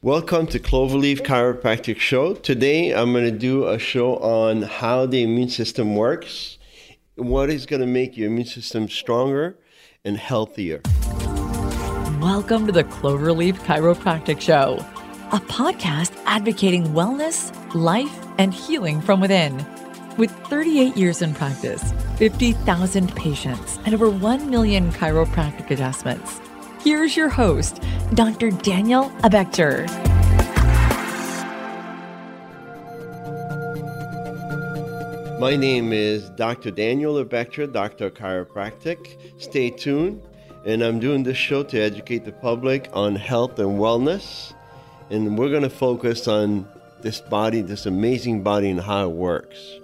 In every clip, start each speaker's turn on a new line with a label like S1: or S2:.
S1: Welcome to Cloverleaf Chiropractic Show. Today I'm going to do a show on how the immune system works, what is going to make your immune system stronger and healthier.
S2: Welcome to the Cloverleaf Chiropractic Show, a podcast advocating wellness, life, and healing from within. With 38 years in practice, 50,000 patients, and over 1 million chiropractic adjustments. Here's your host, Dr. Daniel Abeckjerr.
S1: My name is Dr. Daniel Abeckjerr, Doctor Chiropractic. Stay tuned, and I'm doing this show to educate the public on health and wellness. And we're going to focus on this body, this amazing body, and how it works.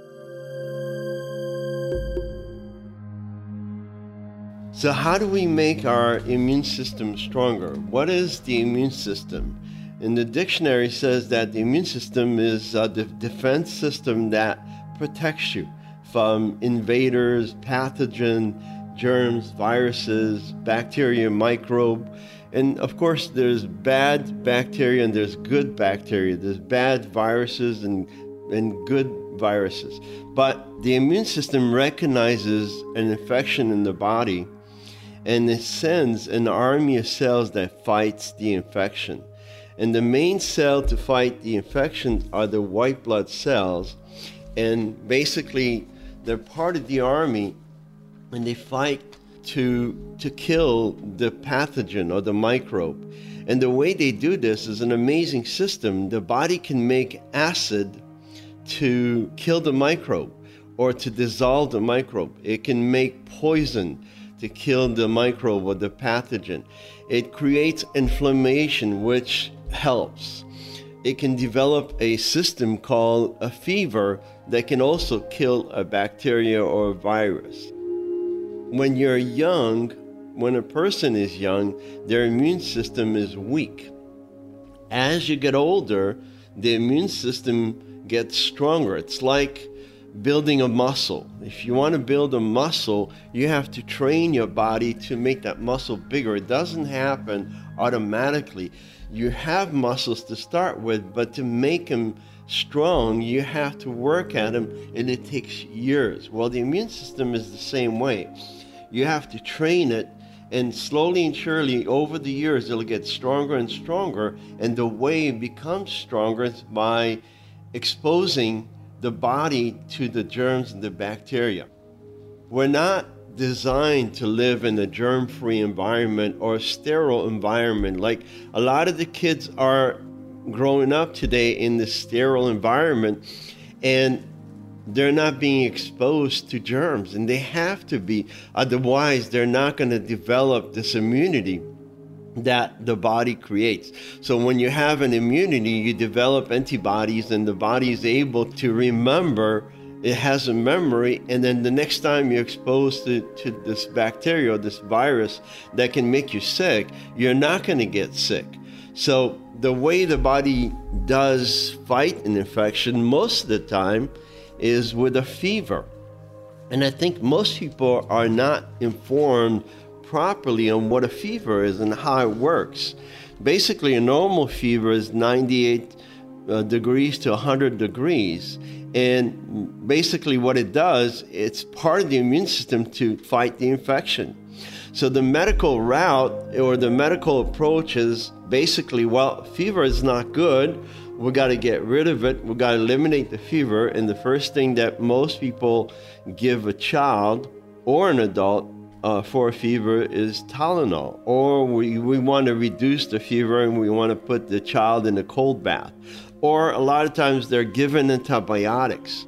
S1: So, how do we make our immune system stronger? What is the immune system? In the dictionary says that the immune system is a de- defense system that protects you from invaders, pathogen, germs, viruses, bacteria, microbe. And of course, there's bad bacteria and there's good bacteria. There's bad viruses and, and good viruses. But the immune system recognizes an infection in the body and it sends an army of cells that fights the infection. And the main cell to fight the infection are the white blood cells. And basically, they're part of the army and they fight to, to kill the pathogen or the microbe. And the way they do this is an amazing system. The body can make acid to kill the microbe or to dissolve the microbe, it can make poison to kill the microbe or the pathogen. It creates inflammation, which helps. It can develop a system called a fever that can also kill a bacteria or a virus. When you're young, when a person is young, their immune system is weak. As you get older, the immune system gets stronger. It's like building a muscle. If you want to build a muscle, you have to train your body to make that muscle bigger. It doesn't happen automatically. You have muscles to start with, but to make them strong, you have to work at them, and it takes years. Well, the immune system is the same way. You have to train it, and slowly and surely, over the years, it'll get stronger and stronger. And the way it becomes stronger is by exposing the body to the germs and the bacteria. We're not designed to live in a germ free environment or a sterile environment. Like a lot of the kids are growing up today in this sterile environment and they're not being exposed to germs and they have to be. Otherwise, they're not going to develop this immunity that the body creates. So when you have an immunity, you develop antibodies, and the body is able to remember. It has a memory, and then the next time you're exposed to, to this bacteria or this virus that can make you sick, you're not going to get sick. So the way the body does fight an infection most of the time is with a fever. And I think most people are not informed properly on what a fever is and how it works. Basically, a normal fever is 98 uh, degrees to 100 degrees. And basically, what it does, it's part of the immune system to fight the infection. So, the medical route or the medical approach is basically well, fever is not good. We got to get rid of it. We got to eliminate the fever. And the first thing that most people give a child or an adult uh, for a fever is Tylenol. Or we, we want to reduce the fever and we want to put the child in a cold bath. Or a lot of times they're given antibiotics.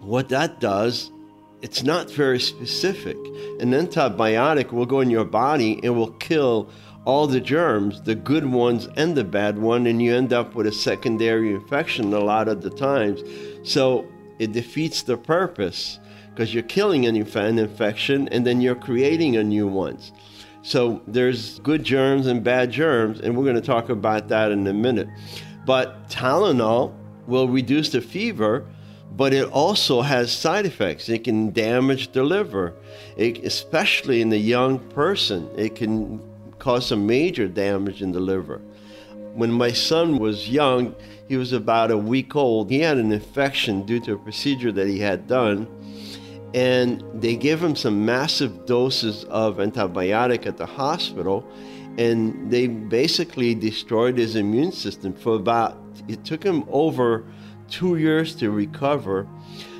S1: What that does, it's not very specific. An antibiotic will go in your body and will kill all the germs, the good ones and the bad one, and you end up with a secondary infection a lot of the times. So it defeats the purpose because you're killing an infection and then you're creating a new one. So there's good germs and bad germs, and we're going to talk about that in a minute. But Tylenol will reduce the fever, but it also has side effects. It can damage the liver, it, especially in the young person. It can cause some major damage in the liver. When my son was young, he was about a week old. He had an infection due to a procedure that he had done. And they gave him some massive doses of antibiotic at the hospital. And they basically destroyed his immune system for about, it took him over two years to recover.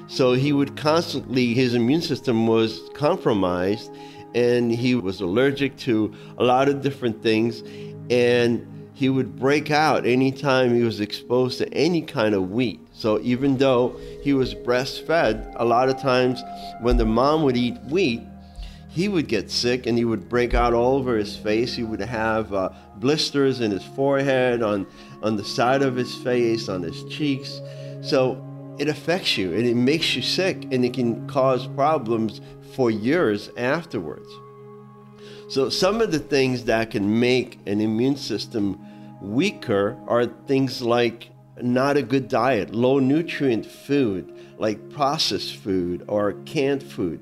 S1: So he would constantly, his immune system was compromised and he was allergic to a lot of different things. And he would break out anytime he was exposed to any kind of wheat. So even though he was breastfed, a lot of times when the mom would eat wheat, he would get sick and he would break out all over his face. He would have uh, blisters in his forehead, on, on the side of his face, on his cheeks. So it affects you and it makes you sick and it can cause problems for years afterwards. So, some of the things that can make an immune system weaker are things like not a good diet, low nutrient food, like processed food or canned food,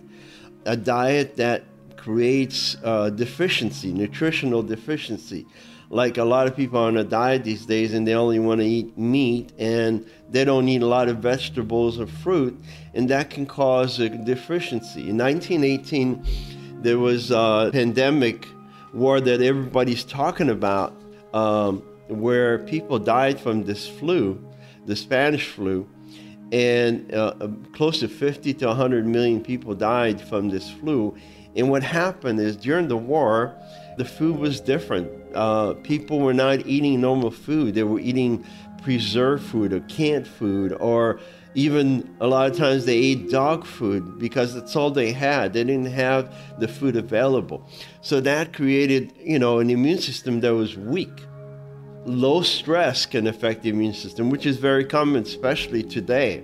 S1: a diet that creates uh, deficiency, nutritional deficiency. Like a lot of people on a diet these days and they only want to eat meat and they don't eat a lot of vegetables or fruit, and that can cause a deficiency. In 1918, there was a pandemic war that everybody's talking about um, where people died from this flu, the Spanish flu, and uh, close to 50 to 100 million people died from this flu. And what happened is during the war, the food was different. Uh, people were not eating normal food, they were eating preserved food or canned food or even a lot of times they ate dog food because that's all they had. They didn't have the food available. So that created, you know, an immune system that was weak. Low stress can affect the immune system, which is very common, especially today.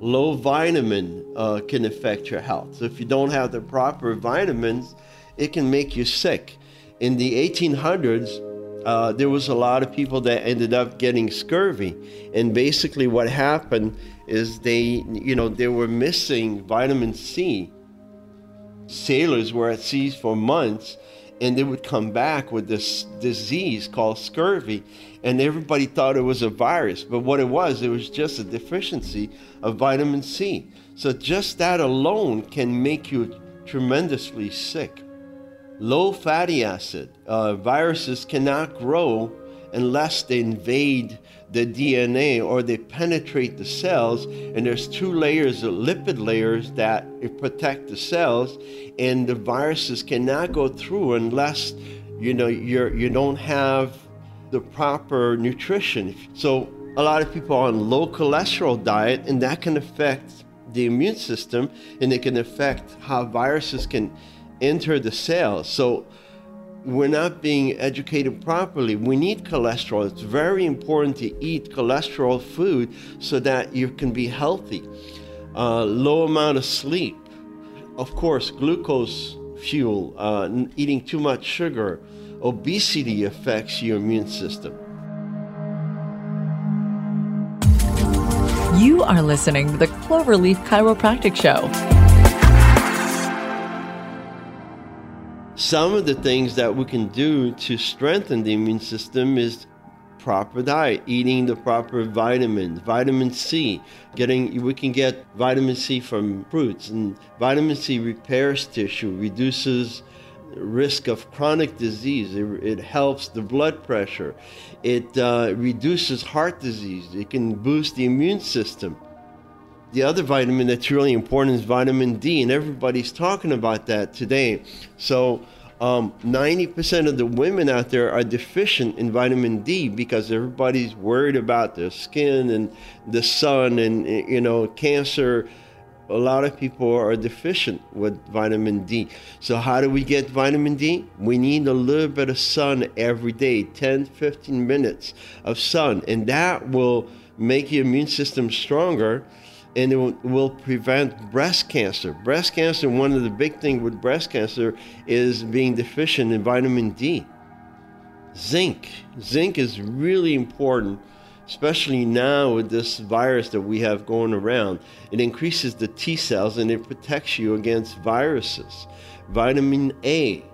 S1: Low vitamin uh, can affect your health. So if you don't have the proper vitamins, it can make you sick. In the 1800s, uh, there was a lot of people that ended up getting scurvy. And basically, what happened is they, you know, they were missing vitamin C. Sailors were at sea for months and they would come back with this disease called scurvy and everybody thought it was a virus but what it was it was just a deficiency of vitamin c. So just that alone can make you tremendously sick. Low fatty acid uh, viruses cannot grow unless they invade the DNA or they penetrate the cells. And there's two layers of lipid layers that protect the cells, and the viruses cannot go through unless you know you're you don't have the proper nutrition. So a lot of people are on low cholesterol diet, and that can affect the immune system, and it can affect how viruses can enter the cells. So we're not being educated properly. We need cholesterol. It's very important to eat cholesterol food so that you can be healthy. Uh, low amount of sleep. Of course, glucose fuel, uh, eating too much sugar, obesity affects your immune system.
S2: You are listening to the Cloverleaf Chiropractic Show.
S1: Some of the things that we can do to strengthen the immune system is proper diet, eating the proper vitamins, vitamin C, getting we can get vitamin C from fruits and vitamin C repairs tissue, reduces risk of chronic disease. It, it helps the blood pressure. It uh, reduces heart disease. It can boost the immune system. The other vitamin that's really important is vitamin D, and everybody's talking about that today. So, um, 90% of the women out there are deficient in vitamin D because everybody's worried about their skin and the sun and, you know, cancer. A lot of people are deficient with vitamin D. So, how do we get vitamin D? We need a little bit of sun every day 10, 15 minutes of sun, and that will make your immune system stronger and it will, prevent breast cancer. Breast cancer, one of the big things with breast cancer is being deficient in vitamin D. Zinc. Zinc is really important, especially now with this virus that we have going around. It increases the T cells and it protects you against viruses. Vitamin A.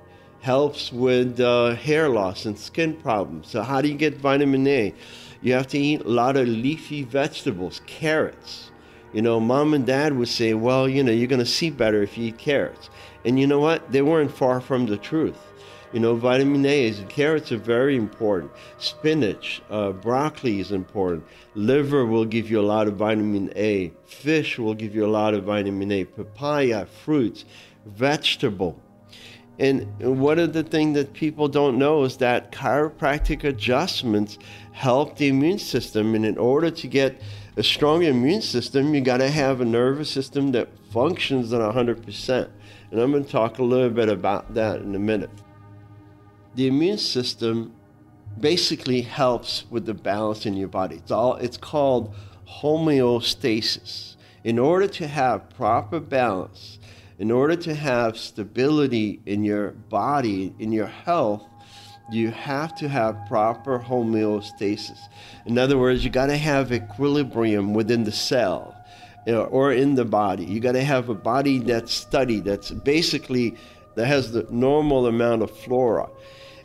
S1: helps with uh, hair loss and skin problems. So, how do you get vitamin A? You have to eat a lot of leafy vegetables, carrots. You know, mom and dad would say, well, you know, you're going to see better if you eat carrots. And you know what? They weren't far from the truth. You know, vitamin A is carrots are very important. Spinach, uh, broccoli is important. Liver will give you a lot of vitamin A. Fish will give you a lot of vitamin A. Papaya, fruits, vegetable. And one of the things that people don't know is that chiropractic adjustments help the immune system. And in order to get a strong immune system, you got to have a nervous system that functions at 100%. And I'm going to talk a little bit about that in a minute the immune system basically helps with the balance in your body. It's all it's called homeostasis. In order to have proper balance, in order to have stability in your body, in your health, you have to have proper homeostasis. In other words, you got to have equilibrium within the cell or in the body. You got to have a body that's steady, that's basically that has the normal amount of flora.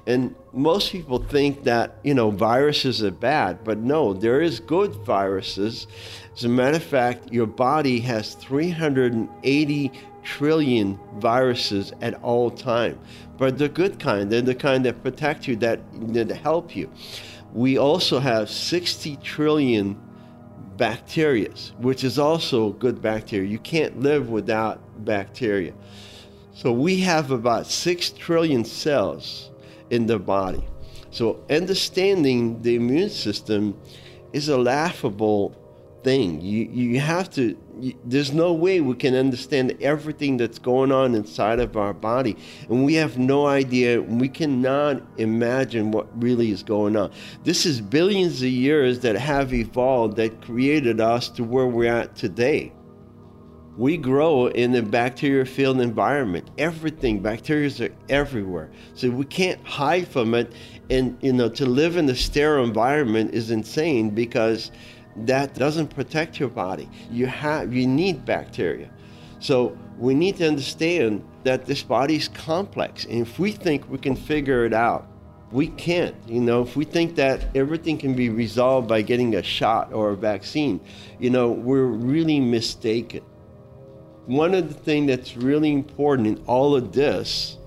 S1: And most people think that, you know, viruses are bad, but no, there is good viruses. As a matter of fact, your body has 380 trillion viruses at all time. But the good kind, they're the kind that protect you, that, that help you. We also have 60 trillion bacteria, which is also good bacteria. You can't live without bacteria. So we have about 6 trillion cells in the body. So understanding the immune system is a laughable thing. You you have to. You, there's no way we can understand everything that's going on inside of our body, and we have no idea. We cannot imagine what really is going on. This is billions of years that have evolved that created us to where we're at today we grow in a bacteria filled environment. Everything, bacteria are everywhere. So we can't hide from it. And, you know, to live in a sterile environment is insane because that doesn't protect your body. You have, you need bacteria. So we need to understand that this body is complex. And if we think we can figure it out, we can't. You know, if we think that everything can be resolved by getting a shot or a vaccine, you know, we're really mistaken one of the things that's really important in all of this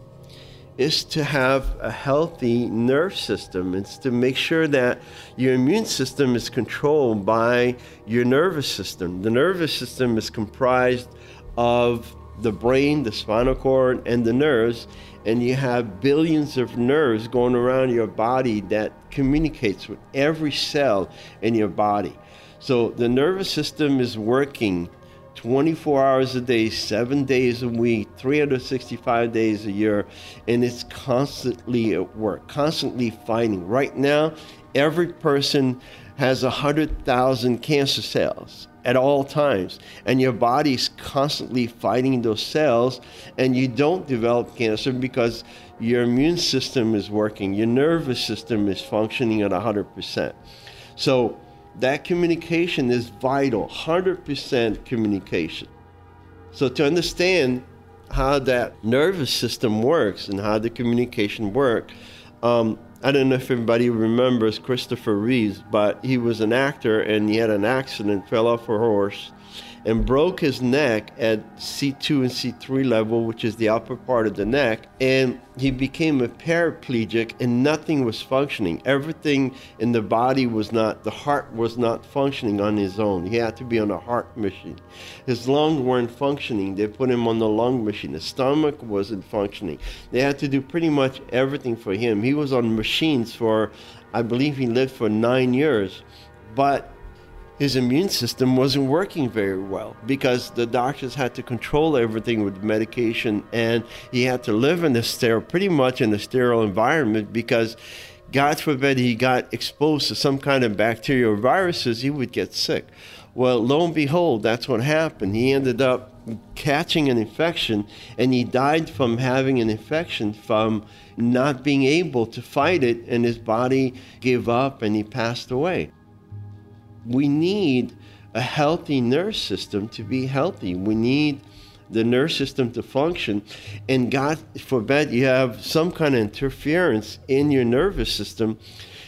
S1: is to have a healthy nerve system. It's to make sure that your immune system is controlled by your nervous system. The nervous system is comprised of the brain, the spinal cord, and the nerves, and you have billions of nerves going around your body that communicates with every cell in your body. So the nervous system is working 24 hours a day, seven days a week, 365 days a year, and it's constantly at work, constantly fighting. Right now, every person has 100,000 cancer cells at all times, and your body's constantly fighting those cells, and you don't develop cancer because your immune system is working, your nervous system is functioning at 100%. So, that communication is vital 100% communication. So to understand how that nervous system works and how the communication works um, i don't know if everybody remembers christopher reeves but he was an actor and he had an accident fell off a horse and broke his neck at C2 and C3 level, which is the upper part of the neck. And he became a paraplegic and nothing was functioning. Everything in the body was not, the heart was not functioning on his own. He had to be on a heart machine. His lungs weren't functioning. They put him on the lung machine. His stomach wasn't functioning. They had to do pretty much everything for him. He was on machines for, I believe he lived for nine years. But his immune system wasn't working very well because the doctors had to control everything with medication and he had to live in a sterile, pretty much in a sterile environment because God forbid he got exposed to some kind of bacteria or viruses, he would get sick. Well, lo and behold, that's what happened. He ended up catching an infection and he died from having an infection from not being able to fight it and his body gave up and he passed away we need a healthy nerve system to be healthy. We need the nervous system to function. And God forbid you have some kind of interference in your nervous system.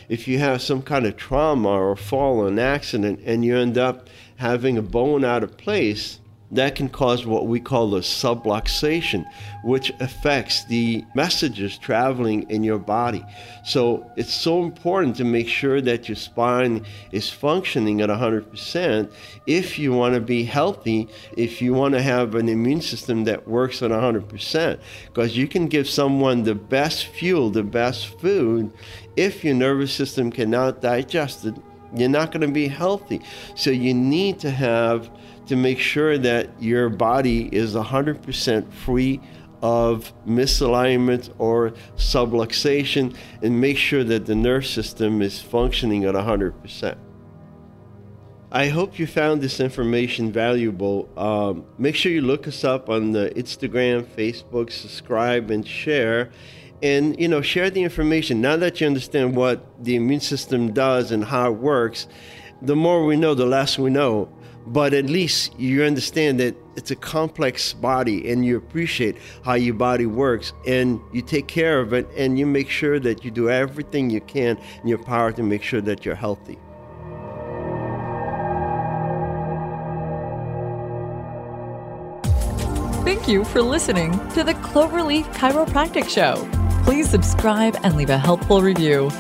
S1: If you have some kind of trauma or fall or an accident and you end up having a bone out of place, that can cause what we call a subluxation, which affects the messages traveling in your body. So it's so important to make sure that your spine is functioning at 100% if you want to be healthy, if you want to have an immune system that works at 100%. Because you can give someone the best fuel, the best food, if your nervous system cannot digest it, you're not going to be healthy. So you need to have to make sure that your body is 100% free of misalignment or subluxation and make sure that the nerve system is functioning at 100%. I hope you found this information valuable. Um, make sure you look us up on the Instagram, Facebook, subscribe, and share. And you know, share the information. Now that you understand what the immune system does and how it works, the more we know, the less we know but at least you understand that it's a complex body and you appreciate how your body works and you take care of it and you make sure that you do everything you can in your power to make sure that you're healthy.
S2: Thank you for listening to the Cloverleaf Chiropractic Show. Please subscribe and leave a helpful review.